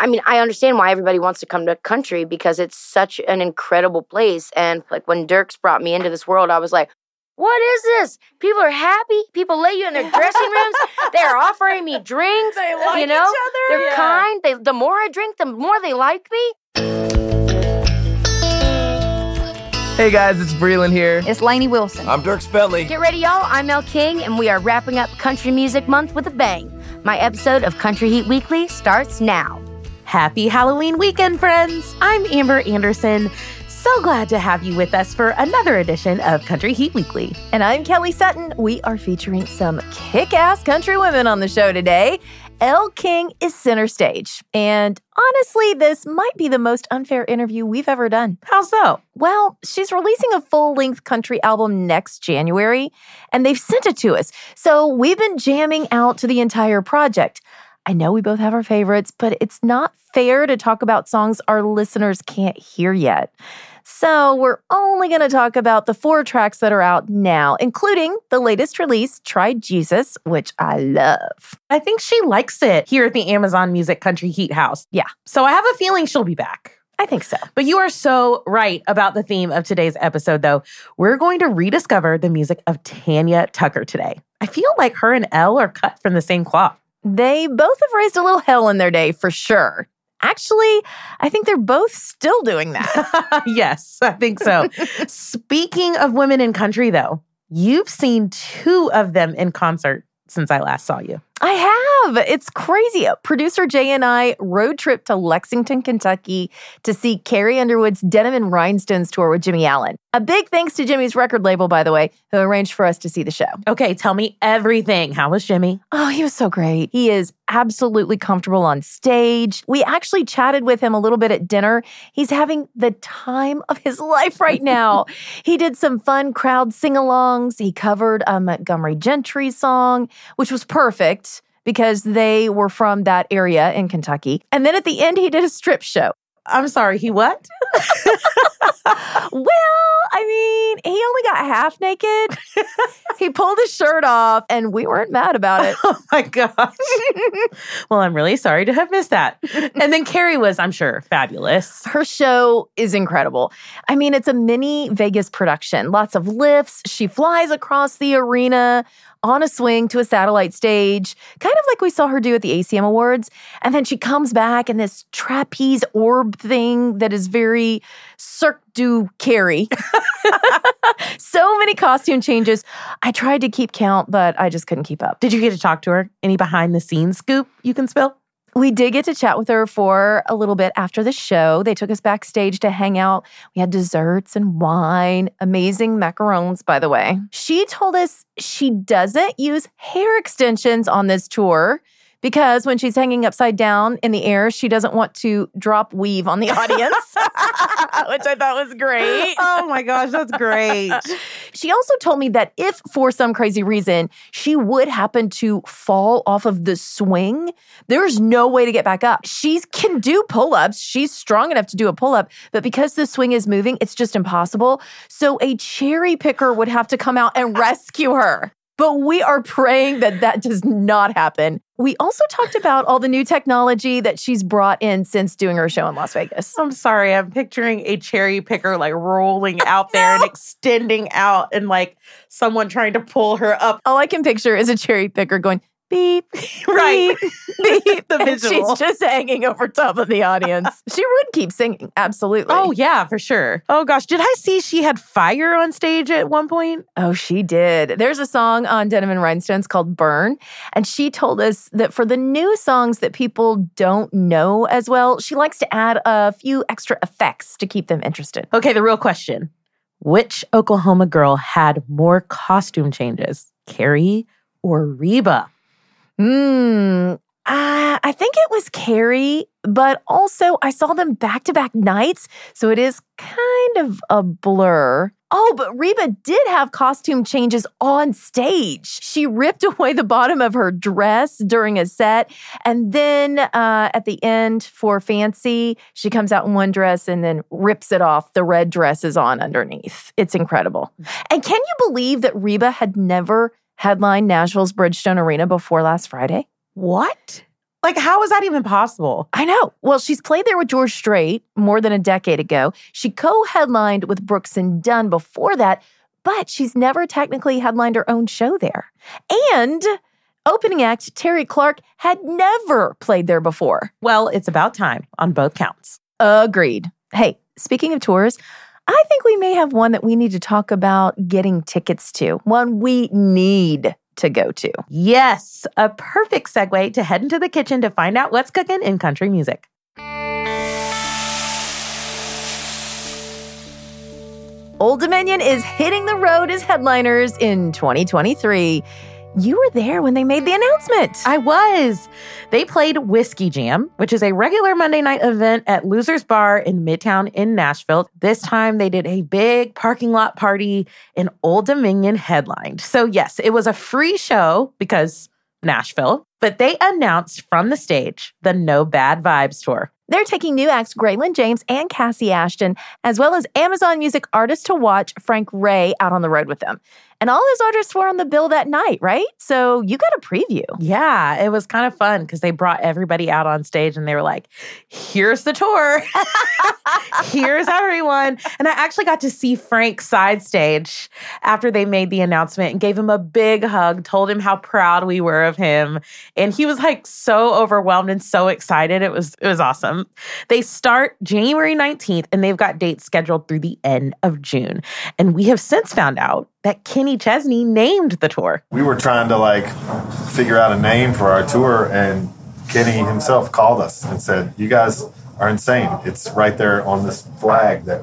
I mean, I understand why everybody wants to come to a country because it's such an incredible place. And like when Dierks brought me into this world, I was like, what is this? People are happy. People lay you in their dressing rooms. They're offering me drinks. They like you know, each other? they're Yeah. kind. They, the more I drink, the more they like me. Hey guys, it's Breland here. It's Lainey Wilson. I'm Dierks Bentley. Get ready, y'all. I'm Elle King, and we are wrapping up Country Music Month with a bang. My episode of Country Heat Weekly starts now. Happy Halloween weekend, friends! I'm Amber Anderson. So glad to have you with us for another edition of Country Heat Weekly. And I'm Kelly Sutton. We are featuring some kick ass country women on the show today. Elle King is center stage. And honestly, this might be the most unfair interview we've ever done. How so? Well, she's releasing a full length country album next January, and they've sent it to us. So we've been jamming out to the entire project. I know we both have our favorites, but it's not fair to talk about songs our listeners can't hear yet. So we're only going to talk about the four tracks that are out now, including the latest release, Try Jesus, which I love. I think she likes it here at the Amazon Music Country Heat House. Yeah. So I have a feeling she'll be back. I think so. But you are so right about the theme of today's episode, though. We're going to rediscover the music of Tanya Tucker today. I feel like her and Elle are cut from the same cloth. They both have raised a little hell in their day for sure. Actually, I think they're both still doing that. yes, I think so. Speaking of women in country, though, you've seen two of them in concert since I last saw you. I have. It's crazy. Uh, producer Jay and I road trip to Lexington, Kentucky to see Carrie Underwood's Denim and Rhinestones tour with Jimmy Allen. A big thanks to Jimmy's record label, by the way, who arranged for us to see the show. Okay, tell me everything. How was Jimmy? Oh, he was so great. He is absolutely comfortable on stage. We actually chatted with him a little bit at dinner. He's having the time of his life right now. he did some fun crowd sing alongs. He covered a Montgomery Gentry song, which was perfect because they were from that area in Kentucky. And then at the end, he did a strip show. I'm sorry, he what? well, I mean, he only got half naked. he pulled his shirt off, and we weren't mad about it. oh my gosh. well, I'm really sorry to have missed that. And then Carrie was, I'm sure, fabulous. Her show is incredible. I mean, it's a mini Vegas production, lots of lifts. She flies across the arena on a swing to a satellite stage, kind of like we saw her do at the ACM Awards. And then she comes back in this trapeze orb thing that is very Cirque du Carrie. so many costume changes. I tried to keep count, but I just couldn't keep up. Did you get to talk to her? Any behind the scenes scoop you can spill? We did get to chat with her for a little bit after the show. They took us backstage to hang out. We had desserts and wine, amazing macarons, by the way. She told us she doesn't use hair extensions on this tour because when she's hanging upside down in the air, she doesn't want to drop weave on the audience, which I thought was great. Oh my gosh, that's great. She also told me that if for some crazy reason she would happen to fall off of the swing, there's no way to get back up. She can do pull ups. She's strong enough to do a pull up, but because the swing is moving, it's just impossible. So a cherry picker would have to come out and rescue her. But we are praying that that does not happen. We also talked about all the new technology that she's brought in since doing her show in Las Vegas. I'm sorry, I'm picturing a cherry picker like rolling out there and extending out and like someone trying to pull her up. All I can picture is a cherry picker going, beep, Right. beep, beep. The And visual. She's just hanging over top of the audience. she would keep singing. Absolutely. Oh, yeah, for sure. Oh, gosh. Did I see she had fire on stage at one point? Oh, she did. There's a song on Denim and Rhinestones called Burn. And she told us that for the new songs that people don't know as well, she likes to add a few extra effects to keep them interested. Okay, the real question Which Oklahoma girl had more costume changes, Carrie or Reba? Hmm. Uh, I think it was Carrie, but also I saw them back to back nights. So it is kind of a blur. Oh, but Reba did have costume changes on stage. She ripped away the bottom of her dress during a set. And then uh, at the end for Fancy, she comes out in one dress and then rips it off. The red dress is on underneath. It's incredible. And can you believe that Reba had never headlined Nashville's Bridgestone Arena before last Friday? What? Like, how is that even possible? I know. Well, she's played there with George Strait more than a decade ago. She co headlined with Brooks and Dunn before that, but she's never technically headlined her own show there. And opening act Terri Clark had never played there before. Well, it's about time on both counts. Agreed. Hey, speaking of tours, I think we may have one that we need to talk about getting tickets to, one we need to go to. Yes, a perfect segue to head into the kitchen to find out what's cooking in country music. Old Dominion is hitting the road as headliners in 2023. You were there when they made the announcement. I was. They played Whiskey Jam, which is a regular Monday night event at Losers Bar in Midtown in Nashville. This time they did a big parking lot party in Old Dominion headlined. So, yes, it was a free show because Nashville, but they announced from the stage the No Bad Vibes tour. They're taking new acts Greylan James and Kassi Ashton, as well as Amazon Music artist to watch Frank Ray out on the road with them. And all those artists were on the bill that night, right? So you got a preview. Yeah, it was kind of fun because they brought everybody out on stage and they were like, here's the tour. here's everyone. And I actually got to see Frank side stage after they made the announcement and gave him a big hug, told him how proud we were of him. And he was like so overwhelmed and so excited. It was it was awesome. They start January 19th and they've got dates scheduled through the end of June. And we have since found out that Kenny Chesney named the tour. we were trying to like figure out a name for our tour and kenny himself called us and said you guys are insane. It's right there on this flag that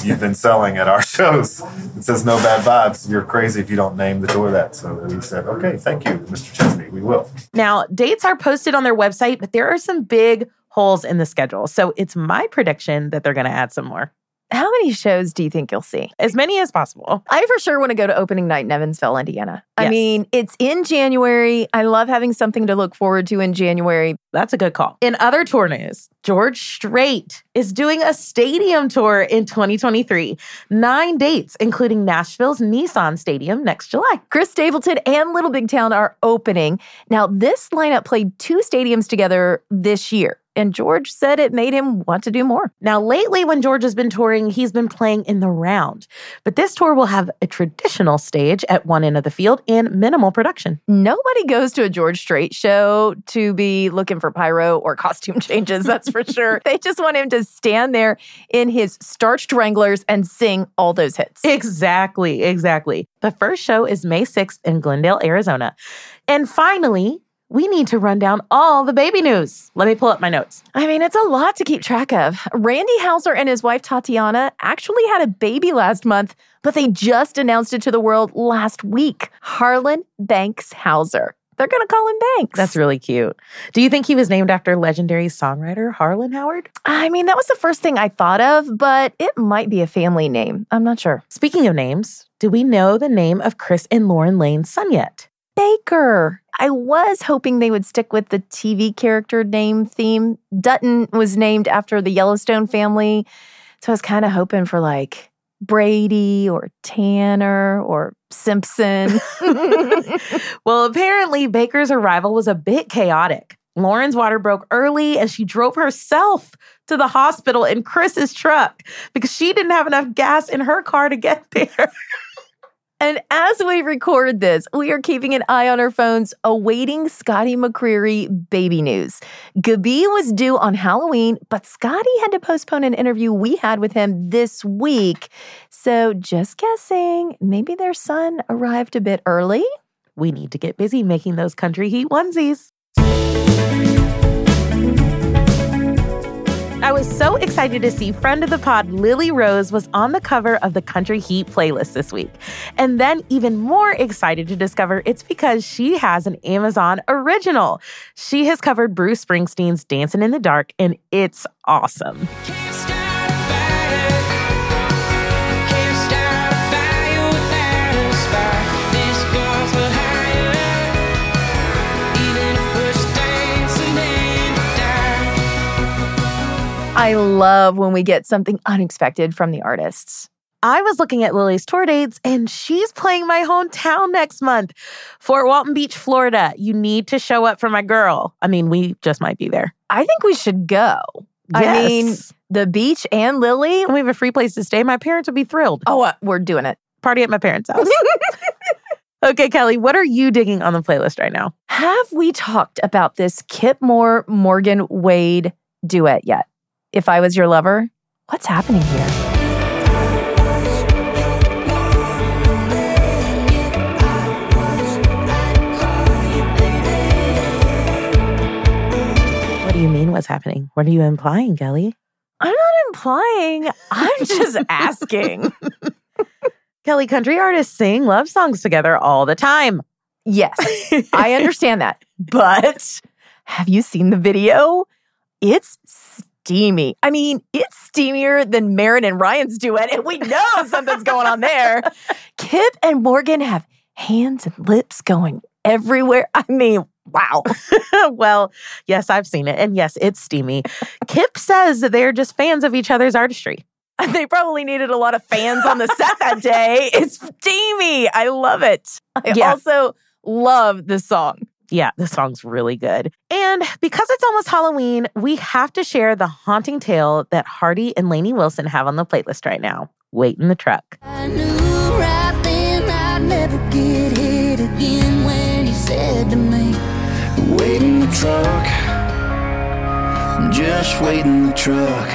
you've been selling at our shows. It says no bad vibes. You're crazy if you don't name the tour that. So we said okay thank you mr chesney. We will. Now, dates are posted on their website, but there are some big holes in the schedule. So it's my prediction that they're going to add some more, How many shows do you think you'll see? as many as possible. I for sure want to go to opening night in Evansville, Indiana. I Yes. mean, it's in January. I love having something to look forward to in January. That's a good call. In other tour news, George Strait is doing a stadium tour in 2023. Nine dates, including Nashville's Nissan Stadium next July. Chris Stapleton and Little Big Town are opening. Now, this lineup played two stadiums together this year, and George said it made him want to do more. Now, lately, when George has been touring, he's been playing in the round. But this tour will have a traditional stage at one end of the field and minimal production. Nobody goes to a George Strait show to be looking for pyro or costume changes, that's for sure. They just want him to stand there in his starched Wranglers and sing all those hits. Exactly, exactly. The first show is May 6th in Glendale, Arizona. And finally, we need to run down all the baby news. Let me pull up my notes. I mean, it's a lot to keep track of. Randy Houser and his wife Tatiana actually had a baby last month, but they just announced it to the world last week. Harlan Banks Houser. They're going to call him Banks. That's really cute. Do you think he was named after legendary songwriter Harlan Howard? I mean, that was the first thing I thought of, but it might be a family name. I'm not sure. Speaking of names, do we know the name of Chris and Lauren Lane's son yet? Baker. I was hoping they would stick with the TV character name theme. Dutton was named after the Yellowstone family. So I was kind of hoping for like Brady or Tanner or Simpson. Well, apparently, Baker's arrival was a bit chaotic. Lauren's water broke early and she drove herself to the hospital in Chris's truck because she didn't have enough gas in her car to get there. And as we record this, we are keeping an eye on our phones awaiting Scotty McCreery baby news. Gabi was due on Halloween, but Scotty had to postpone an interview we had with him this week. So just guessing, maybe their son arrived a bit early. We need to get busy making those country heat onesies. I was so excited to see friend of the pod Lily Rose was on the cover of the Country Heat playlist this week. And then even more excited to discover it's because she has an Amazon original. She has covered Bruce Springsteen's Dancing in the Dark and it's awesome. I love when we get something unexpected from the artists. I was looking at Lily's tour dates and she's playing my hometown next month, Fort Walton Beach, Florida. You need to show up for my girl. I mean, we just might be there. I think we should go. Yes. I mean, the beach and Lily. And we have a free place to stay. My parents would be thrilled. Oh, uh, we're doing it. Party at my parents' house. okay, Kelly, what are you digging on the playlist right now? Have we talked about this Kip Moore Morgan Wade duet yet? If I was your lover, what's happening here? What do you mean what's happening? What are you implying, Kelly? I'm not implying, I'm just asking. Kelly, country artists sing love songs together all the time. Yes, I understand that. But have you seen the video? It's steamy. I mean, it's steamier than Maren and Ryan's duet, and we know something's going on there. Kip and Morgan have hands and lips going everywhere. I mean, wow. well, yes, I've seen it. And yes, it's steamy. Kip says that they're just fans of each other's artistry. They probably needed a lot of fans on the set that day. It's steamy. I love it. I Yeah. also love the song. Yeah, the song's really good. And because it's almost Halloween, we have to share the haunting tale that Hardy and Lainey Wilson have on the playlist right now. Wait in the truck. I knew right then I'd never get hit again when you said to me, Wait in the truck. Just wait in the truck.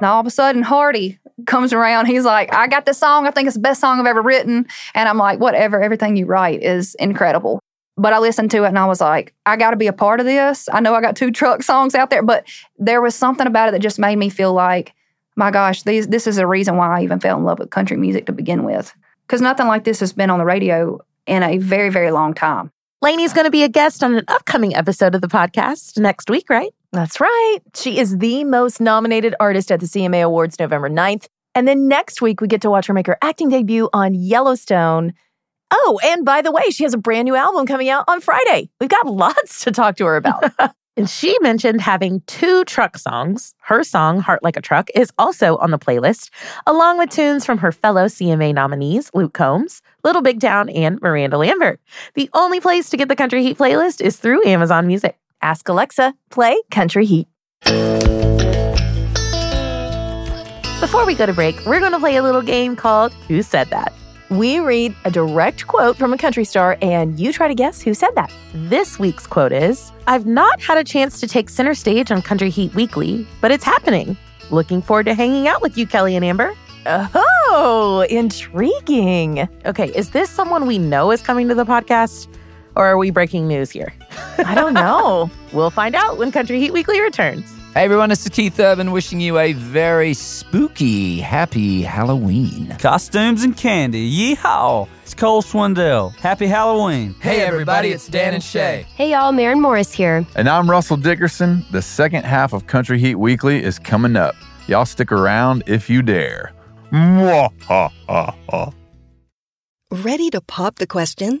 Now all of a sudden, Hardy comes around. He's like, I got this song. I think it's the best song I've ever written. And I'm like, whatever. Everything you write is incredible. But I listened to it and I was like, I got to be a part of this. I know I got two truck songs out there, but there was something about it that just made me feel like, my gosh, these, this is a reason why I even fell in love with country music to begin with. Because nothing like this has been on the radio in a very, very long time. Lainey's going to be a guest on an upcoming episode of the podcast next week, right? That's right. She is the most nominated artist at the CMA Awards November 9th. And then next week, we get to watch her make her acting debut on Yellowstone. Oh, and by the way, she has a brand new album coming out on Friday. We've got lots to talk to her about. And she mentioned having two truck songs. Her song, Heart Like a Truck, is also on the playlist, along with tunes from her fellow CMA nominees, Luke Combs, Little Big Town, and Miranda Lambert. The only place to get the Country Heat playlist is through Amazon Music. Ask Alexa, play Country Heat. Before we go to break, we're going to play a little game called Who Said That? We read a direct quote from a country star, and you try to guess who said that. This week's quote is I've not had a chance to take center stage on Country Heat Weekly, but it's happening. Looking forward to hanging out with you, Kelly and Amber. Oh, intriguing. Okay, is this someone we know is coming to the podcast? Or are we breaking news here? I don't know. We'll find out when Country Heat Weekly returns. Hey everyone, this is Keith Urban wishing you a very spooky, happy Halloween. Costumes and candy. Yeehaw! It's Cole Swindell. Happy Halloween. Hey everybody, it's Dan and Shay. Hey y'all, Maren Morris here. And I'm Russell Dickerson. The second half of Country Heat Weekly is coming up. Y'all stick around if you dare. Mwah, ha, ha, ha. Ready to pop the question?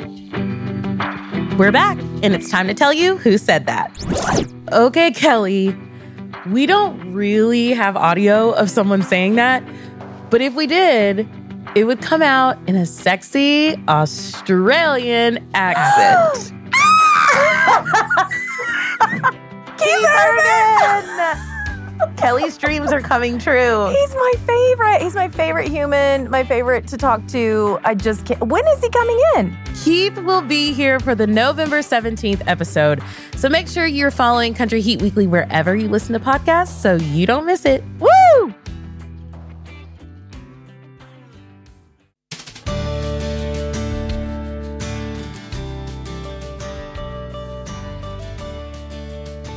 We're back, and it's time to tell you who said that. Okay, Kelly, we don't really have audio of someone saying that, but if we did, it would come out in a sexy Australian accent. Keith Urban! Kelly's dreams are coming true. He's my favorite. He's my favorite human, my favorite to talk to. I just can't. When is he coming in? Keith will be here for the November 17th episode. So make sure you're following Country Heat Weekly wherever you listen to podcasts so you don't miss it. Woo!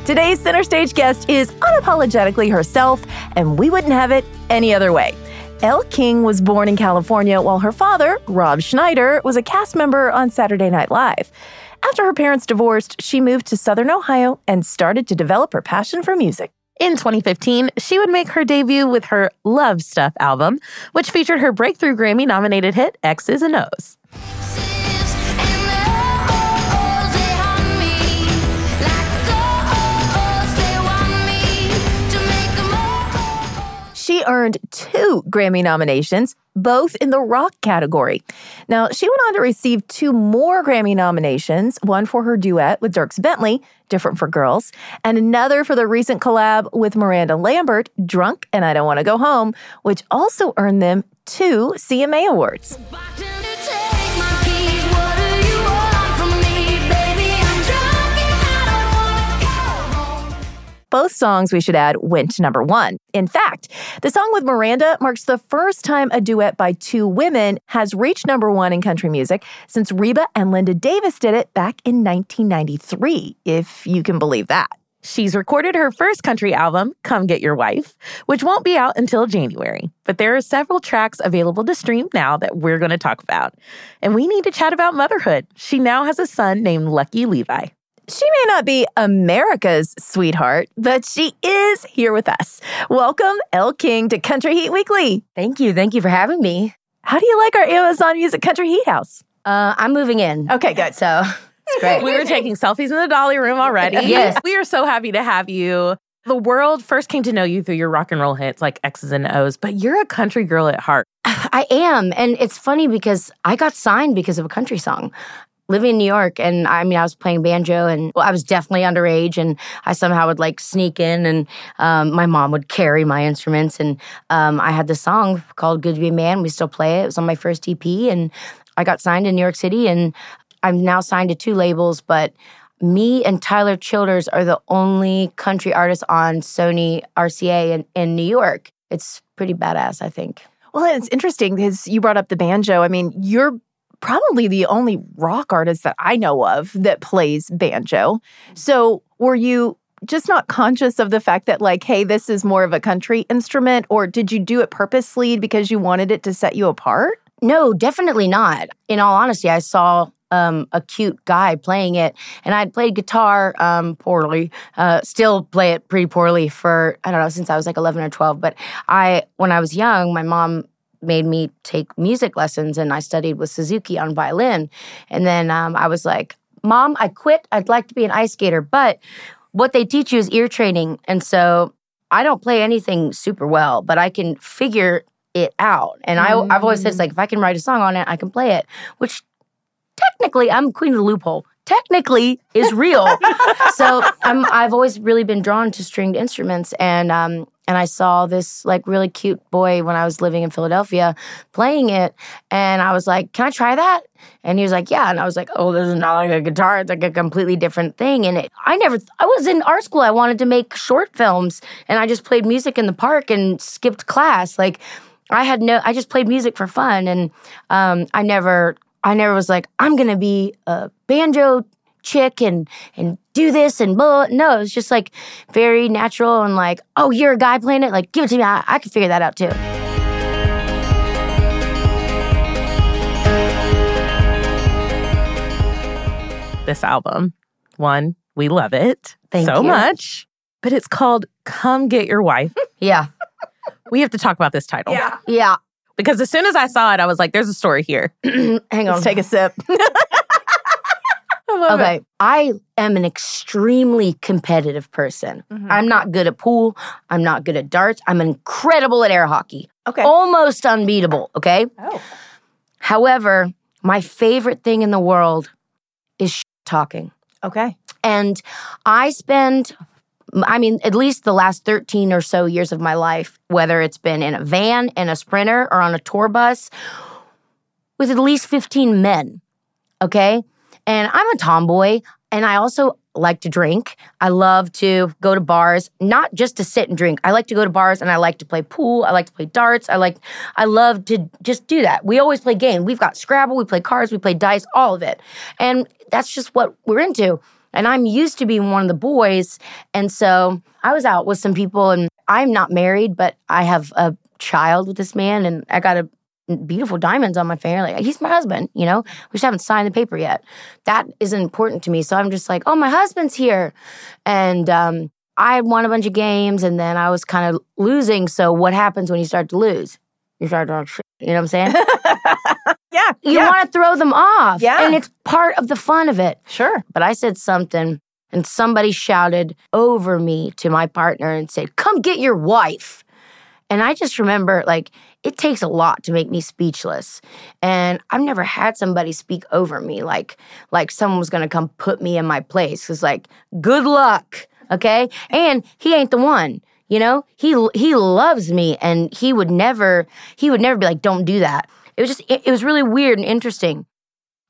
Today's center stage guest is unapologetically herself, and we wouldn't have it any other way. Elle King was born in California while her father, Rob Schneider, was a cast member on Saturday Night Live. After her parents divorced, she moved to Southern Ohio and started to develop her passion for music. In 2015, she would make her debut with her Love Stuff album, which featured her breakthrough Grammy nominated hit X's and O's. She earned two Grammy nominations, both in the rock category. Now, she went on to receive two more Grammy nominations one for her duet with Dierks Bentley, Different for Girls, and another for the recent collab with Miranda Lambert, Drunk and I Don't Want to Go Home, which also earned them two CMA Awards. Both songs, we should add, went to number one. In fact, the song with Miranda marks the first time a duet by two women has reached number one in country music since Reba and Linda Davis did it back in 1993, if you can believe that. She's recorded her first country album, Come Get Your Wife, which won't be out until January. But there are several tracks available to stream now that we're going to talk about. And we need to chat about motherhood. She now has a son named Lucky Levi. She may not be America's sweetheart, but she is here with us. Welcome, Elle King, to Country Heat Weekly. Thank you. Thank you for having me. How do you like our Amazon Music Country Heat House? Uh, I'm moving in. Okay, good. So it's great. we were taking selfies in the dolly room already. Yes. We are so happy to have you. The world first came to know you through your rock and roll hits like X's and O's, but you're a country girl at heart. I am. And it's funny because I got signed because of a country song living in New York, and I mean, I was playing banjo, and well, I was definitely underage, and I somehow would like sneak in, and um, my mom would carry my instruments, and um, I had this song called "Good to Be a Man." We still play it. It was on my first EP, and I got signed in New York City, and I'm now signed to two labels, but. Me and Tyler Childers are the only country artists on Sony RCA in, in New York. It's pretty badass, I think. Well, it's interesting because you brought up the banjo. I mean, you're probably the only rock artist that I know of that plays banjo. So, were you just not conscious of the fact that, like, hey, this is more of a country instrument, or did you do it purposely because you wanted it to set you apart? No, definitely not. In all honesty, I saw um, a cute guy playing it, and I'd played guitar um, poorly. Uh, still play it pretty poorly for I don't know since I was like eleven or twelve. But I, when I was young, my mom made me take music lessons and I studied with Suzuki on violin. And then um, I was like, Mom, I quit. I'd like to be an ice skater. But what they teach you is ear training. And so I don't play anything super well, but I can figure it out. And I, I've always said it's like if I can write a song on it, I can play it, which technically I'm queen of the loophole. Technically is real. so I'm I've always really been drawn to stringed instruments and um and I saw this like really cute boy when I was living in Philadelphia playing it and I was like, "Can I try that?" And he was like, "Yeah." And I was like, "Oh, this is not like a guitar, it's like a completely different thing." And it, I never I was in art school. I wanted to make short films and I just played music in the park and skipped class. Like I had no I just played music for fun and um I never I never was like, I'm gonna be a banjo chick and and do this and blah. No, it was just like very natural and like, oh, you're a guy playing it. Like, give it to me. I, I can figure that out too. This album, one, we love it Thank you. so you. much, but it's called "Come Get Your Wife." yeah, we have to talk about this title. Yeah, yeah. Because as soon as I saw it, I was like, "There's a story here." Hang on. Let's take a sip. okay. I am an extremely competitive person. Mm-hmm. I'm not good at pool. I'm not good at darts. I'm incredible at air hockey. Okay. Almost unbeatable. Okay. Oh. However, my favorite thing in the world is sh- talking. Okay. And I spend, I mean, at least the last 13 or so years of my life, whether it's been in a van, in a sprinter, or on a tour bus, with at least 15 men. Okay. And I'm a tomboy and I also like to drink. I love to go to bars, not just to sit and drink. I like to go to bars and I like to play pool. I like to play darts. I like, I love to just do that. We always play games. We've got Scrabble, we play cards, we play dice, all of it. And that's just what we're into. And I'm used to being one of the boys. And so I was out with some people and I'm not married, but I have a child with this man and I got a beautiful diamonds on my finger. Like he's my husband, you know. We just haven't signed the paper yet. That isn't important to me. So I'm just like, oh, my husband's here, and um, I had won a bunch of games, and then I was kind of losing. So what happens when you start to lose? You start to, you know what I'm saying? yeah, you yeah. want to throw them off, Yeah. and it's part of the fun of it. Sure. But I said something, and somebody shouted over me to my partner and said, "Come get your wife." And I just remember, like, it takes a lot to make me speechless. And I've never had somebody speak over me, like, like someone was gonna come put me in my place. It's like, good luck, okay? And he ain't the one, you know. He he loves me, and he would never he would never be like, don't do that. It was just it, it was really weird and interesting.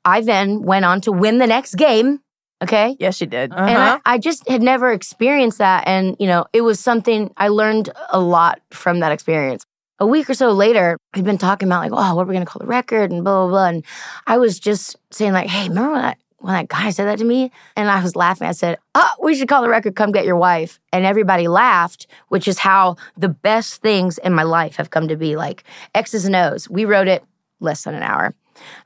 I then went on to win the next game. Okay. Yes, you did. And I, uh-huh. I just had never experienced that. And, you know, it was something I learned a lot from that experience. A week or so later, we'd been talking about, like, oh, what are we going to call the record and blah, blah, blah. And I was just saying, like, hey, remember when that, when that guy said that to me? And I was laughing. I said, oh, we should call the record Come Get Your Wife. And everybody laughed, which is how the best things in my life have come to be like X's and O's. We wrote it less than an hour.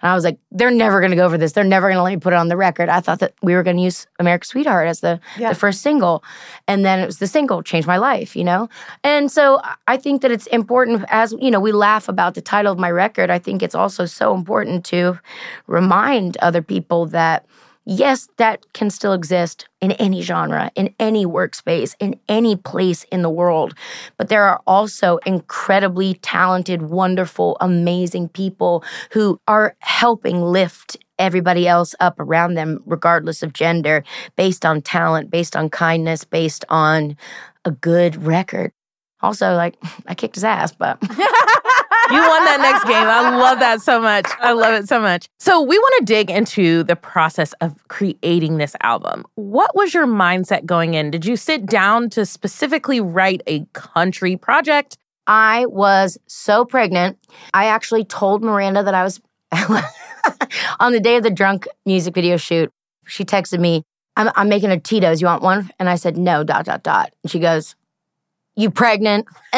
And I was like, they're never going to go for this. They're never going to let me put it on the record. I thought that we were going to use America's Sweetheart as the, Yeah. the first single. And then it was the single, changed my life, you know? And so I think that it's important, as, you know, we laugh about the title of my record. I think it's also so important to remind other people that, yes, that can still exist in any genre, in any workspace, in any place in the world. But there are also incredibly talented, wonderful, amazing people who are helping lift everybody else up around them, regardless of gender, based on talent, based on kindness, based on a good record. Also, like, I kicked his ass, but. you won that next game. I love that so much. I love it so much. So, we want to dig into the process of creating this album. What was your mindset going in? Did you sit down to specifically write a country project? I was so pregnant. I actually told Miranda that I was on the day of the drunk music video shoot. She texted me, I'm, I'm making a Tito's. You want one? And I said, no, dot, dot, dot. And she goes, You pregnant?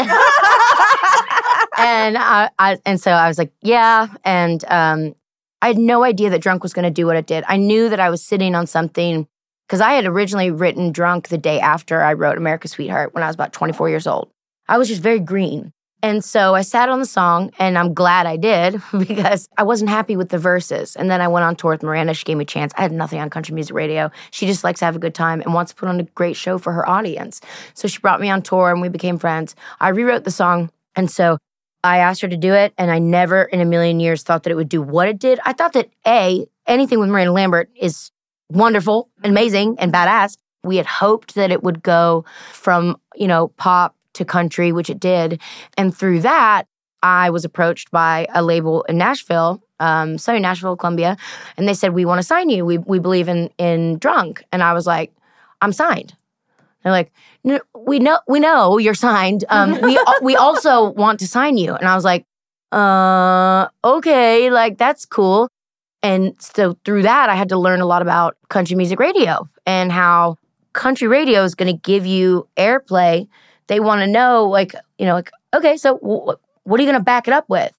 and I, I and so I was like, yeah. And um, I had no idea that drunk was going to do what it did. I knew that I was sitting on something because I had originally written drunk the day after I wrote America's Sweetheart when I was about 24 years old. I was just very green. And so I sat on the song, and I'm glad I did because I wasn't happy with the verses. And then I went on tour with Miranda. She gave me a chance. I had nothing on country music radio. She just likes to have a good time and wants to put on a great show for her audience. So she brought me on tour, and we became friends. I rewrote the song. And so I asked her to do it, and I never in a million years thought that it would do what it did. I thought that A, anything with Miranda Lambert is wonderful, amazing, and badass. We had hoped that it would go from, you know, pop to country, which it did. And through that, I was approached by a label in Nashville, um, sorry, Nashville, Columbia, and they said, We want to sign you. We, we believe in, in drunk. And I was like, I'm signed. They're like, no, we know we know you're signed. Um, we we also want to sign you. And I was like, uh, okay, like that's cool. And so through that, I had to learn a lot about country music radio and how country radio is going to give you airplay. They want to know, like, you know, like, okay, so w- what are you going to back it up with?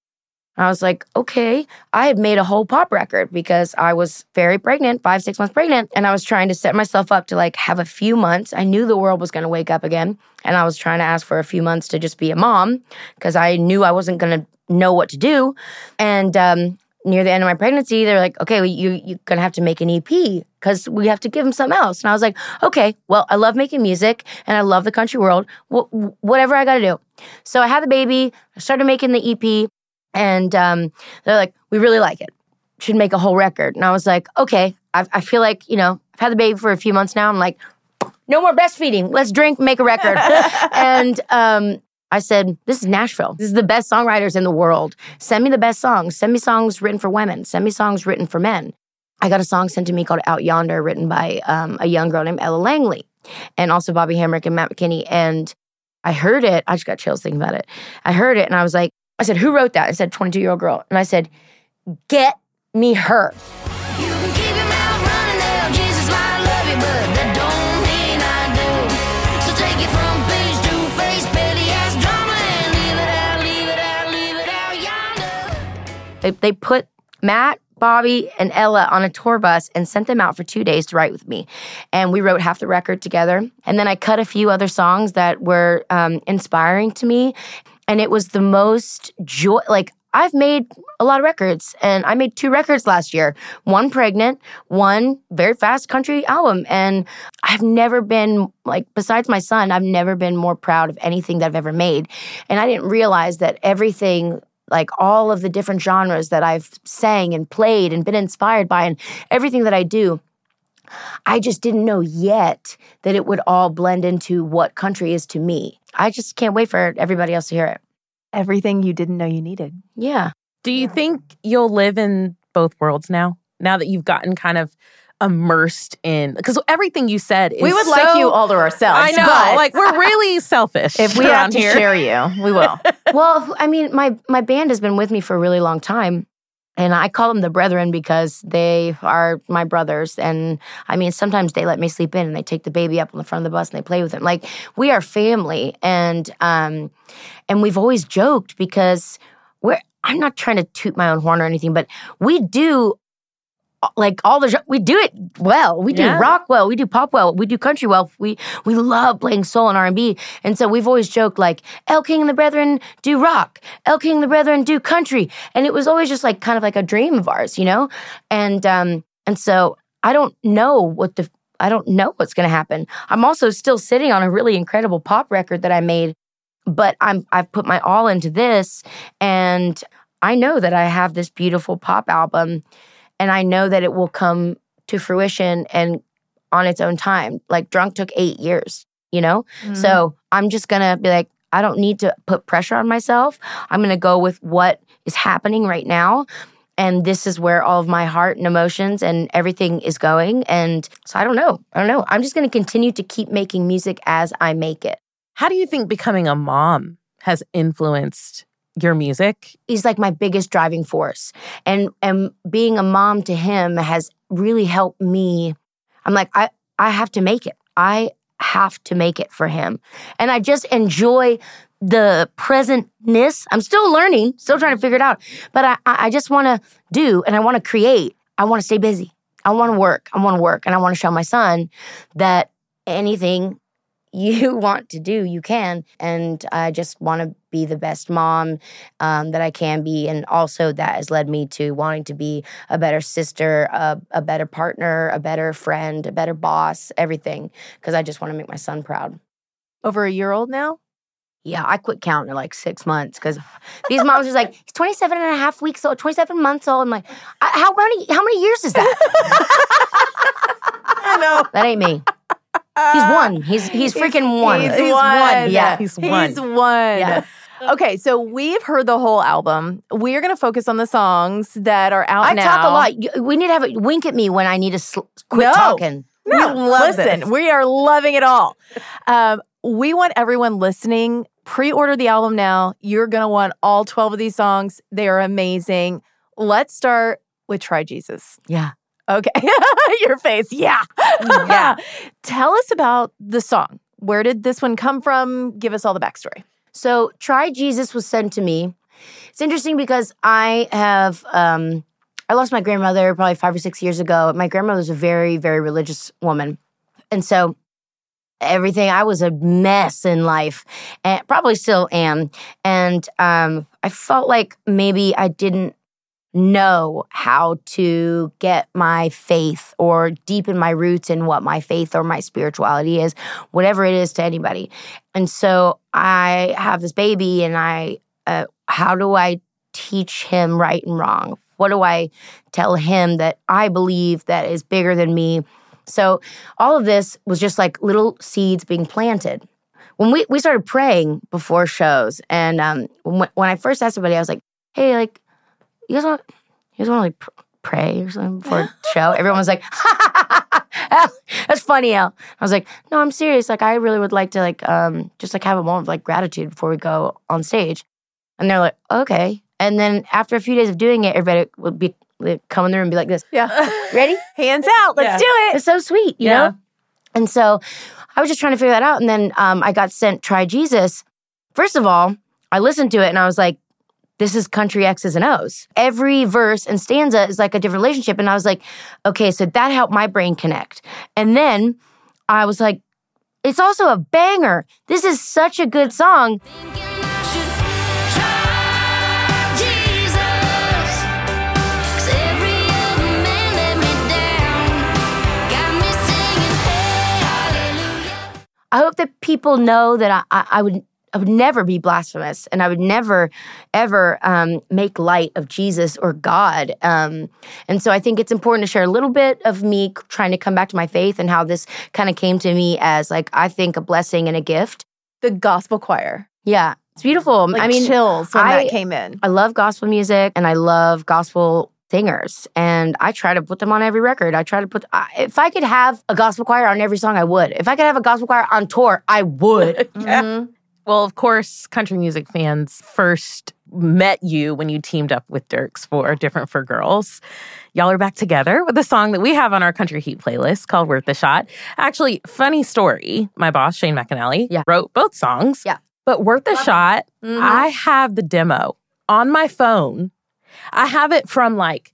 I was like, okay, I had made a whole pop record because I was very pregnant, five, six months pregnant. And I was trying to set myself up to like have a few months. I knew the world was going to wake up again. And I was trying to ask for a few months to just be a mom because I knew I wasn't going to know what to do. And um, near the end of my pregnancy, they're like, okay, well, you, you're going to have to make an EP because we have to give him something else. And I was like, okay, well, I love making music and I love the country world. Wh- whatever I got to do. So I had the baby, I started making the EP. And um, they're like, we really like it. Should make a whole record. And I was like, okay, I, I feel like, you know, I've had the baby for a few months now. I'm like, no more breastfeeding. Let's drink, make a record. and um, I said, this is Nashville. This is the best songwriters in the world. Send me the best songs. Send me songs written for women. Send me songs written for men. I got a song sent to me called Out Yonder, written by um, a young girl named Ella Langley, and also Bobby Hamrick and Matt McKinney. And I heard it. I just got chills thinking about it. I heard it and I was like, I said, who wrote that? I said, 22 year old girl. And I said, get me her. They, they put Matt, Bobby, and Ella on a tour bus and sent them out for two days to write with me. And we wrote half the record together. And then I cut a few other songs that were um, inspiring to me. And it was the most joy, like, I've made a lot of records and I made two records last year one pregnant, one very fast country album. And I've never been, like, besides my son, I've never been more proud of anything that I've ever made. And I didn't realize that everything like all of the different genres that I've sang and played and been inspired by and everything that I do. I just didn't know yet that it would all blend into what country is to me. I just can't wait for everybody else to hear it. Everything you didn't know you needed. Yeah. Do you think you'll live in both worlds now? Now that you've gotten kind of immersed in because everything you said is we would like you all to ourselves. I know, but like we're really selfish. if we have to here. share you, we will. well, I mean, my my band has been with me for a really long time. And I call them the brethren because they are my brothers. And I mean, sometimes they let me sleep in and they take the baby up on the front of the bus and they play with him. Like we are family. And um and we've always joked because we're I'm not trying to toot my own horn or anything, but we do like all the we do it well. We do Yeah. rock well. We do pop well. We do country well. We we love playing soul and R and B. And so we've always joked like Elle King and the Brethren do rock. Elle King and the Brethren do country. And it was always just like kind of like a dream of ours, you know. And um and so I don't know what the I don't know what's going to happen. I'm also still sitting on a really incredible pop record that I made, but I'm I've put my all into this, and I know that I have this beautiful pop album and I know that it will come to fruition and on its own time. Like Drunk took eight years, you know? Mm-hmm. So I'm just gonna be like, I don't need to put pressure on myself. I'm gonna go with what is happening right now. And this is where all of my heart and emotions and everything is going. And so I don't know. I don't know. I'm just gonna continue to keep making music as I make it. How do you think becoming a mom has influenced your music? he's like my biggest driving force. And and being a mom to him has really helped me. I'm like i i have to make it. I have to make it for him. And i just enjoy the presentness. I'm still learning still trying to figure it out. But i I just want to do and i want to create. I want to stay busy. I want to work. I want to work. And i want to show my son that anything you want to do, you can. And I just want to be the best mom um, that I can be. And also, that has led me to wanting to be a better sister, a, a better partner, a better friend, a better boss, everything, because I just want to make my son proud. Over a year old now? Yeah, I quit counting at like six months because these moms are like, he's 27 and a half weeks old, 27 months old. I'm like, how many how many years is that? I know. That ain't me. He's one. He's he's freaking one. He's, He's one. Yeah. He's one. He's one. Yeah. Okay, so we've heard the whole album. We are going to focus on the songs that are out I now. talk a lot. We need to have a wink at me when I need to sl- quit No. talking. We love Listen, we are loving it all. Um, we want everyone listening. Pre-order the album now. You're gonna want all 12 of these songs. They are amazing. Let's start with Try Jesus. Yeah. Okay. Your face. Yeah. yeah. Tell us about the song. Where did this one come from? Give us all the backstory. So, Try Jesus was sent to me. It's interesting because I have, um, I lost my grandmother probably five or six years ago. My grandmother was a very, very religious woman. And so, everything, I was a mess in life and probably still am. And um, I felt like maybe I didn't know how to get my faith or deepen my roots in what my faith or my spirituality is, whatever it is to anybody. And so I have this baby, and I, uh, how do I teach him right and wrong? What do I tell him that I believe that is bigger than me? So all of this was just like little seeds being planted. When we, we started praying before shows, and um, when, when I first asked somebody, I was like, "Hey, like, you guys want you guys want to like pr- pray or something before a show?" Everyone was like, "Ha! "That's funny, Al." I was like, "No, I'm serious. Like, I really would like to like um just like have a moment of like gratitude before we go on stage." And they're like, "Okay." And then after a few days of doing it, everybody would be like, come in the room and be like this. Yeah. Ready? Hands out. Let's do it. It's so sweet, you Yeah. know? And so I was just trying to figure that out. And then um, I got sent Try Jesus. First of all, I listened to it and I was like, this is country X's and O's. Every verse and stanza is like a different relationship. And I was like, okay, so that helped my brain connect. And then I was like, it's also a banger. This is such a good song. I hope that people know that I, I, I would I would never be blasphemous, and I would never ever um, make light of Jesus or God. Um, and so I think it's important to share a little bit of me trying to come back to my faith and how this kind of came to me as like I think a blessing and a gift. The gospel choir. Yeah, it's beautiful. Like I mean, chills when I- that came in. I love gospel music and I love gospel singers and I try to put them on every record. I try to put I- if I could have a gospel choir on every song I would. If I could have a gospel choir on tour, I would. Yeah. Well, of course, country music fans first met you when you teamed up with Dierks for Different for Girls. Y'all are back together with a song that we have on our Country Heat playlist called Worth the Shot. Actually, funny story. My boss, Shane McAnally, wrote both songs. Yeah. But Worth the Shot, Mhm. I have the demo on my phone. I have it from like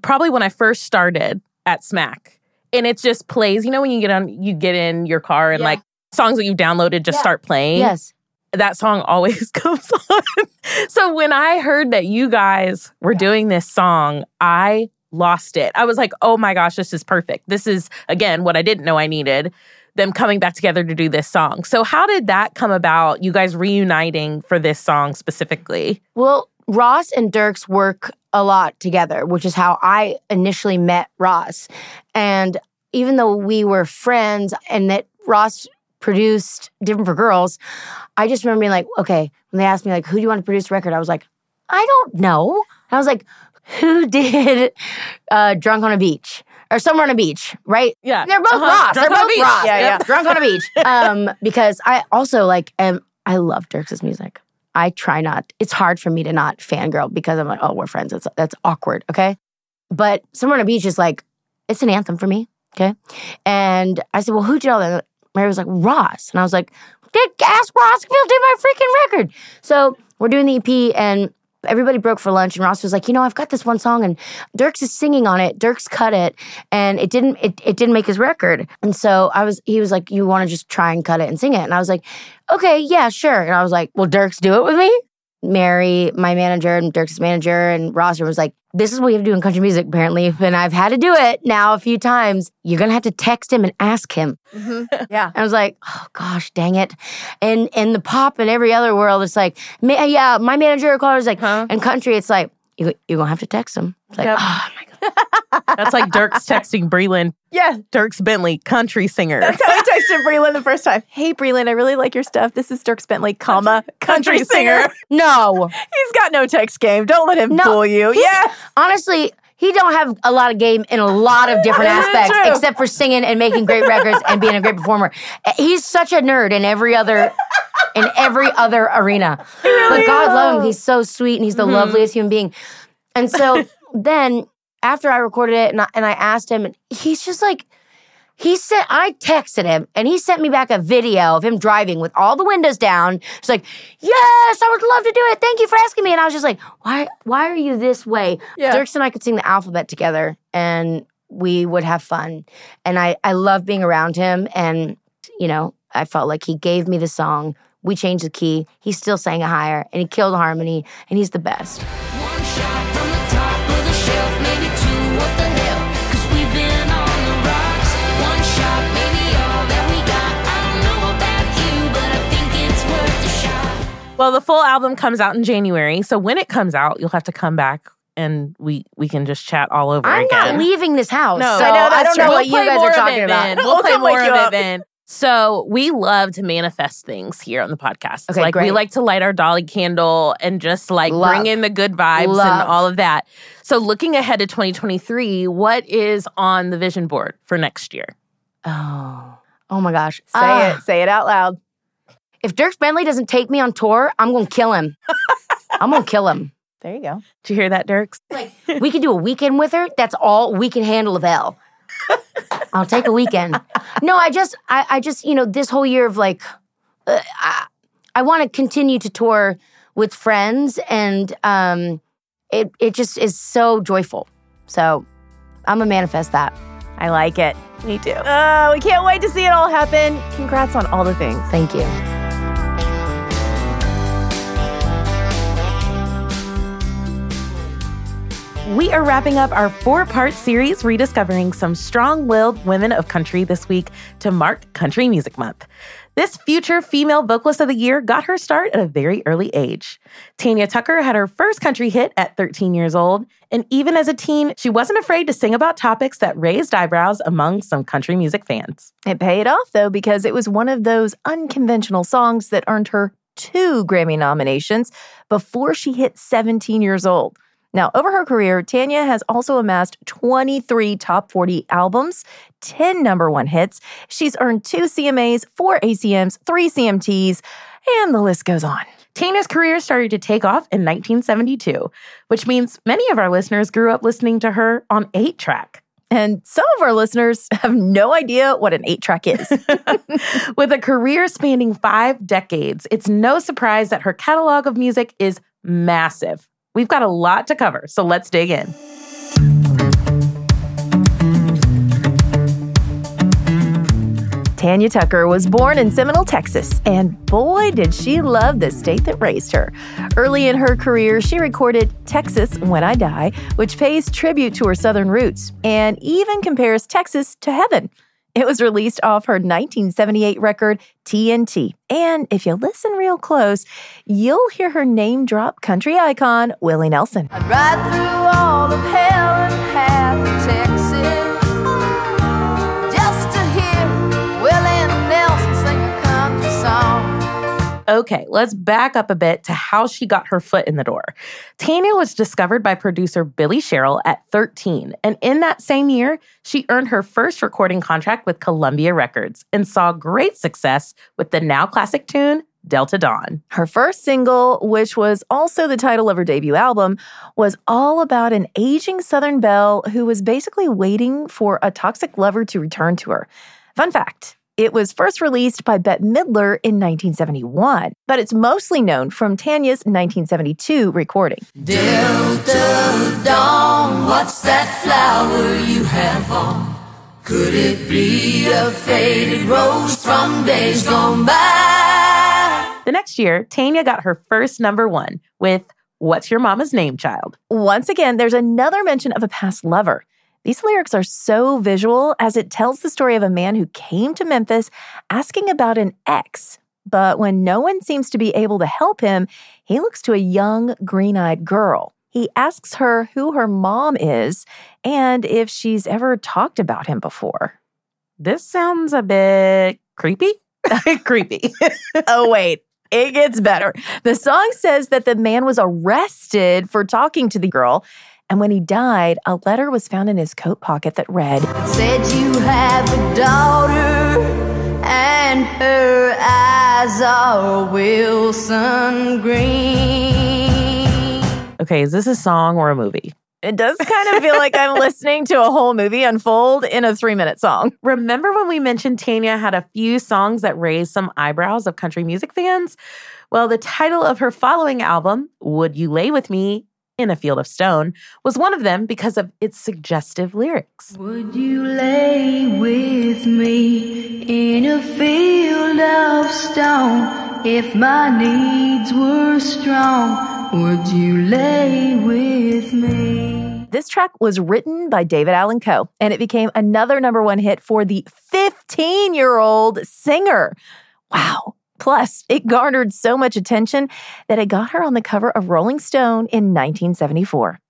probably when I first started at Smack. And it just plays, you know, when you get on you get in your car and Yeah. like songs that you've downloaded just Yeah. start playing. Yes. That song always comes on. so when I heard that you guys were doing this song, I lost it. I was like, oh my gosh, this is perfect. This is, again, what I didn't know I needed them coming back together to do this song. So, how did that come about, you guys reuniting for this song specifically? Well, Ross and Dierks work a lot together, which is how I initially met Ross. And even though we were friends and that Ross produced Different for Girls, I just remember being like, okay, when they asked me like, who do you want to produce record? I was like, I don't know. And I was like, who did uh, Drunk on a Beach? Or somewhere on a beach, right? Yeah. They're both Uh-huh. Ross. Drunk They're both. Ross. Yeah, yeah. Drunk on a beach. Um, because I also like am I love Dierks' music. I try not. It's hard for me to not fangirl because I'm like, oh, we're friends. That's that's awkward. Okay. But Somewhere on a Beach is like, it's an anthem for me. Okay. And I said, well, who did all that? Mary was like, Ross. And I was like, ask Ross if he'll do my freaking record. So we're doing the EP and everybody broke for lunch and Ross was like, you know, I've got this one song and Dierks is singing on it. Dierks cut it and it didn't it, it didn't make his record. And so I was he was like, You want to just try and cut it and sing it? And I was like, Okay, yeah, sure. And I was like, Well, Dierks do it with me? Mary, my manager, and Dierks' manager, and Ross was like, this is what you have to do in country music, apparently. And I've had to do it now a few times. You're gonna have to text him and ask him. Mm-hmm. Yeah. And I was like, oh gosh, dang it. And in the pop and every other world, it's like, yeah, my manager called is like, and country, it's like, you, you're gonna have to text him. It's like, Yep. oh, That's like Dierks texting Breland. Yeah. Dierks Bentley, country singer. That's how I texted Breland the first time. Hey, Breland, I really like your stuff. This is Dierks Bentley, comma, country, singer. no. He's got no text game. Don't let him No, fool you. Yeah. Honestly, he don't have a lot of game in a lot of different aspects, true. except for singing and making great records and being a great performer. He's such a nerd in every other in every other arena. but God love him. He's so sweet and he's the Mm-hmm. loveliest human being. And so then after I recorded it and I, and I asked him, and he's just like, he said, I texted him and he sent me back a video of him driving with all the windows down. He's like, Yes, I would love to do it. Thank you for asking me. And I was just like, Why why are you this way? Yeah. Dierks and I could sing the alphabet together and we would have fun. And I, I love being around him. And, you know, I felt like he gave me the song. We changed the key. He still sang it higher and he killed harmony and he's the best. Well, the full album comes out in January. So when it comes out, you'll have to come back and we we can just chat all over I'm again. not leaving this house. No, so I know I that's don't know true. what We'll you play guys more are of talking it about. then. We'll We'll play more you of it then. So we love to manifest things here on the podcast. Okay, like we like to light our dolly candle and just like Love. bring in the good vibes Love. and all of that. So looking ahead to 2023, what is on the vision board for next year? Oh, oh my gosh. Say Ah. it. Say it out loud. If Dierks Bentley doesn't take me on tour, I'm gonna kill him. I'm gonna kill him. There you go. Did you hear that, Dierks? Like we could do a weekend with her. That's all we can handle of Elle. I'll take a weekend. No, I just, I, I just, you know, this whole year of like, uh, I, I want to continue to tour with friends, and um, it it just is so joyful. So I'm gonna manifest that. I like it. Me too. Oh, we can't wait to see it all happen. Congrats on all the things. Thank you. We are wrapping up our four part series rediscovering some strong willed women of country this week to mark Country Music Month. This future female vocalist of the year got her start at a very early age. Tanya Tucker had her first country hit at 13 years old, and even as a teen, she wasn't afraid to sing about topics that raised eyebrows among some country music fans. It paid off, though, because it was one of those unconventional songs that earned her two Grammy nominations before she hit 17 years old. Now, over her career, Tanya has also amassed 23 top 40 albums, 10 number one hits. She's earned two CMAs, four ACMs, three CMTs, and the list goes on. Tanya's career started to take off in 1972, which means many of our listeners grew up listening to her on 8 track. And some of our listeners have no idea what an eight track is. With a career spanning five decades, it's no surprise that her catalog of music is massive. We've got a lot to cover, so let's dig in. Tanya Tucker was born in Seminole, Texas, and boy, did she love the state that raised her. Early in her career, she recorded Texas When I Die, which pays tribute to her Southern roots and even compares Texas to heaven. It was released off her 1978 record, TNT. And if you listen real close, you'll hear her name drop country icon, Willie Nelson. Okay, let's back up a bit to how she got her foot in the door. Tanya was discovered by producer Billy Sherrill at 13, and in that same year, she earned her first recording contract with Columbia Records and saw great success with the now classic tune Delta Dawn. Her first single, which was also the title of her debut album, was all about an aging Southern belle who was basically waiting for a toxic lover to return to her. Fun fact it was first released by Bette Midler in 1971, but it's mostly known from Tanya's 1972 recording. Delta Dawn, what's that flower you have on? Could it be a faded rose from days gone by? The next year, Tanya got her first number one with What's Your Mama's Name, Child? Once again, there's another mention of a past lover. These lyrics are so visual as it tells the story of a man who came to Memphis asking about an ex. But when no one seems to be able to help him, he looks to a young, green eyed girl. He asks her who her mom is and if she's ever talked about him before. This sounds a bit creepy. creepy. oh, wait. It gets better. The song says that the man was arrested for talking to the girl. And when he died, a letter was found in his coat pocket that read Said you have a daughter, and her eyes are Wilson Green. Okay, is this a song or a movie? It does kind of feel like I'm listening to a whole movie unfold in a three minute song. Remember when we mentioned Tanya had a few songs that raised some eyebrows of country music fans? Well, the title of her following album, Would You Lay With Me in a Field of Stone, was one of them because of its suggestive lyrics. Would you lay with me in a field of stone if my needs were strong? Would you lay with me? This track was written by David Allan Coe, and it became another number one hit for the 15 year old singer. Wow. Plus, it garnered so much attention that it got her on the cover of Rolling Stone in 1974.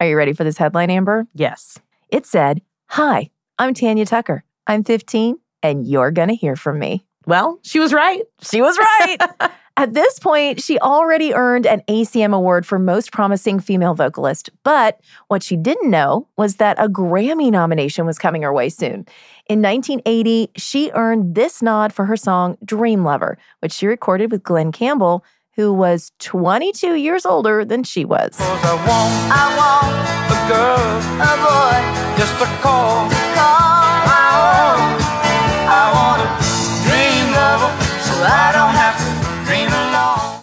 Are you ready for this headline, Amber? Yes. It said, Hi, I'm Tanya Tucker. I'm 15, and you're going to hear from me. Well, she was right. She was right. At this point, she already earned an ACM award for Most Promising Female Vocalist, but what she didn't know was that a Grammy nomination was coming her way soon. In 1980, she earned this nod for her song Dream Lover, which she recorded with Glen Campbell, who was 22 years older than she was. I want, I want a girl, a boy, just a call,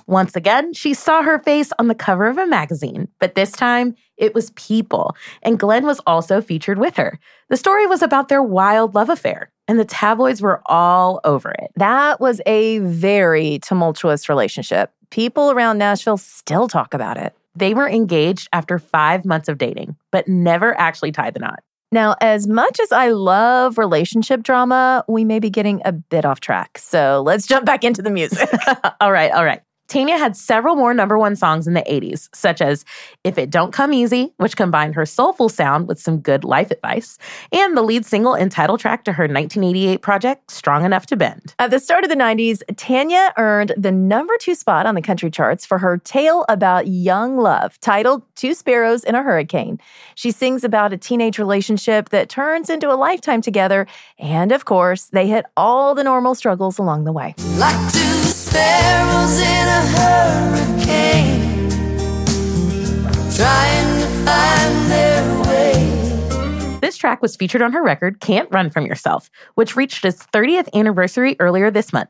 Once again, she saw her face on the cover of a magazine, but this time it was People, and Glen was also featured with her. The story was about their wild love affair, and the tabloids were all over it. That was a very tumultuous relationship. People around Nashville still talk about it. They were engaged after five months of dating, but never actually tied the knot. Now, as much as I love relationship drama, we may be getting a bit off track. So let's jump back into the music. all right, all right. Tanya had several more number one songs in the 80s, such as If It Don't Come Easy, which combined her soulful sound with some good life advice, and the lead single and title track to her 1988 project, Strong Enough to Bend. At the start of the 90s, Tanya earned the number two spot on the country charts for her tale about young love, titled Two Sparrows in a Hurricane. She sings about a teenage relationship that turns into a lifetime together, and of course, they hit all the normal struggles along the way. Like two sparrows in a hurricane, trying to find their way. This track was featured on her record, Can't Run From Yourself, which reached its 30th anniversary earlier this month.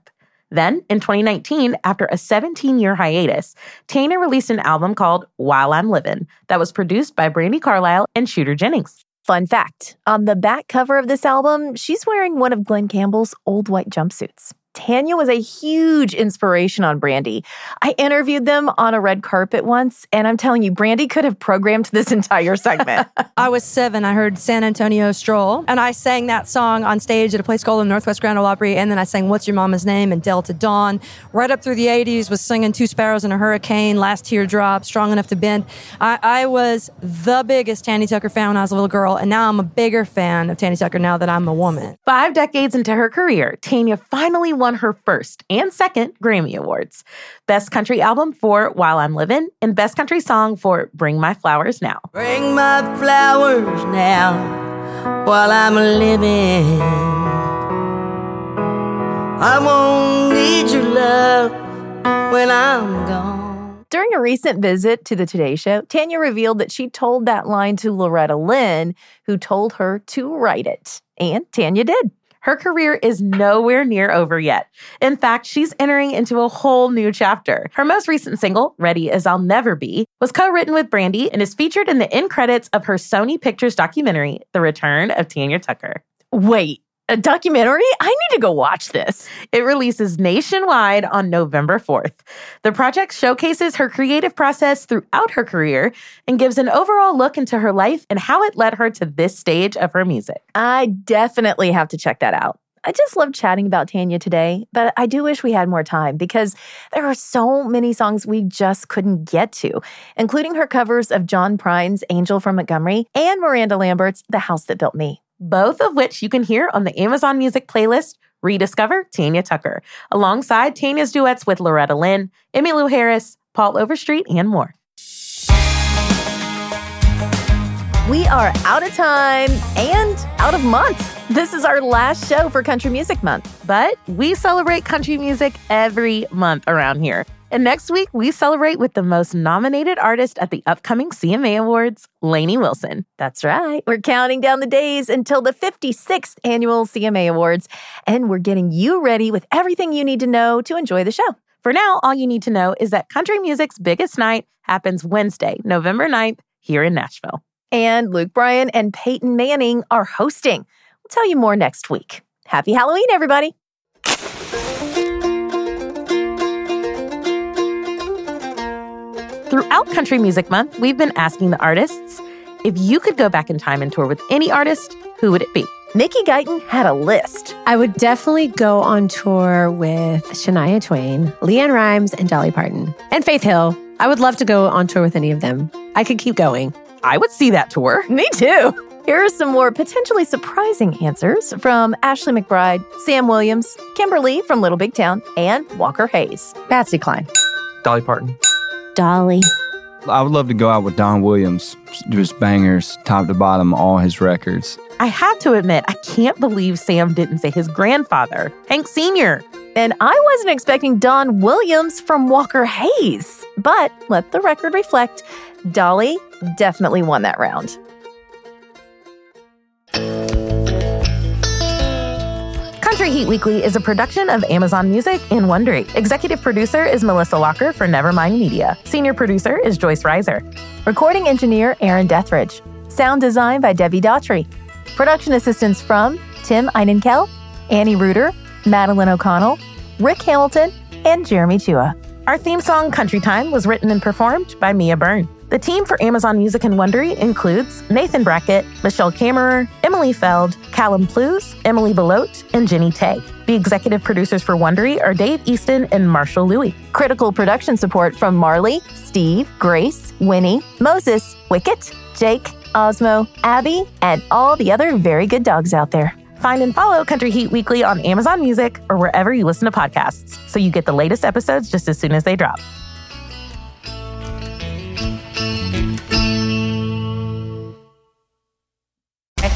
Then, in 2019, after a 17 year hiatus, Tanya released an album called While I'm Livin' that was produced by Brandi Carlile and Shooter Jennings. Fun fact on the back cover of this album, she's wearing one of Glen Campbell's old white jumpsuits. Tanya was a huge inspiration on Brandi. I interviewed them on a red carpet once, and I'm telling you, Brandi could have programmed this entire segment. I was seven. I heard San Antonio Stroll, and I sang that song on stage at a place called the Northwest Grand Ole Opry. And then I sang "What's Your Mama's Name" and "Delta Dawn." Right up through the '80s, was singing Two Sparrows in a Hurricane," "Last Teardrop," "Strong Enough to Bend." I, I was the biggest Tandy Tucker fan when I was a little girl, and now I'm a bigger fan of Tandy Tucker now that I'm a woman. Five decades into her career, Tanya finally won her first and second Grammy Awards Best Country Album for While I'm Livin', and Best Country Song for Bring My Flowers Now. Bring my flowers now while I'm living. I won't need your love when I'm gone. During a recent visit to the Today Show, Tanya revealed that she told that line to Loretta Lynn, who told her to write it. And Tanya did. Her career is nowhere near over yet. In fact, she's entering into a whole new chapter. Her most recent single, Ready as I'll Never Be, was co written with Brandi and is featured in the end credits of her Sony Pictures documentary, The Return of Tanya Tucker. Wait, A documentary? I need to go watch this. It releases nationwide on November 4th. The project showcases her creative process throughout her career and gives an overall look into her life and how it led her to this stage of her music. I definitely have to check that out. I just love chatting about Tanya today, but I do wish we had more time because there are so many songs we just couldn't get to, including her covers of John Prine's Angel from Montgomery and Miranda Lambert's The House That Built Me. Both of which you can hear on the Amazon Music playlist Rediscover Tanya Tucker, alongside Tanya's duets with Loretta Lynn, Emmylou Harris, Paul Overstreet, and more. We are out of time and out of month. This is our last show for Country Music Month. But we celebrate country music every month around here. And next week, we celebrate with the most nominated artist at the upcoming CMA Awards, Lainey Wilson. That's right. We're counting down the days until the 56th annual CMA Awards, and we're getting you ready with everything you need to know to enjoy the show. For now, all you need to know is that country music's biggest night happens Wednesday, November 9th, here in Nashville. And Luke Bryan and Peyton Manning are hosting. We'll tell you more next week. Happy Halloween, everybody. Throughout Country Music Month, we've been asking the artists if you could go back in time and tour with any artist, who would it be? Mickey Guyton had a list. I would definitely go on tour with Shania Twain, LeAnn Rimes, and Dolly Parton, and Faith Hill. I would love to go on tour with any of them. I could keep going. I would see that tour. Me too. Here are some more potentially surprising answers from Ashley McBryde, Sam Williams, Kimberly from Little Big Town, and Walker Hayes. Patsy Cline. Dolly Parton. Dolly. I would love to go out with Don Williams, just bangers, top to bottom, all his records. I have to admit, I can't believe Sam didn't say his grandfather, Hank Sr. And I wasn't expecting Don Williams from Walker Hayes. But let the record reflect Dolly definitely won that round. Country Heat Weekly is a production of Amazon Music and Wondery. Executive producer is Melissa Walker for Nevermind Media. Senior producer is Joyce Reiser. Recording engineer Aaron Dethridge. Sound design by Debbie Daughtry. Production assistance from Tim Einenkel, Annie Reuter, Madeline O'Connell, Rick Hamilton, and Jeremy Chua. Our theme song, Country Time, was written and performed by Mia Byrne. The team for Amazon Music and Wondery includes Nathan Brackett, Michelle Kammerer, Emily Feld, Callum Plews, Emily Belote, and Jenny Tay. The executive producers for Wondery are Dave Easton and Marshall Lewy. Critical production support from Marley, Steve, Grace, Winnie, Moses, Wicket, Jake, Osmo, Abby, and all the other very good dogs out there. Find and follow Country Heat Weekly on Amazon Music or wherever you listen to podcasts so you get the latest episodes just as soon as they drop.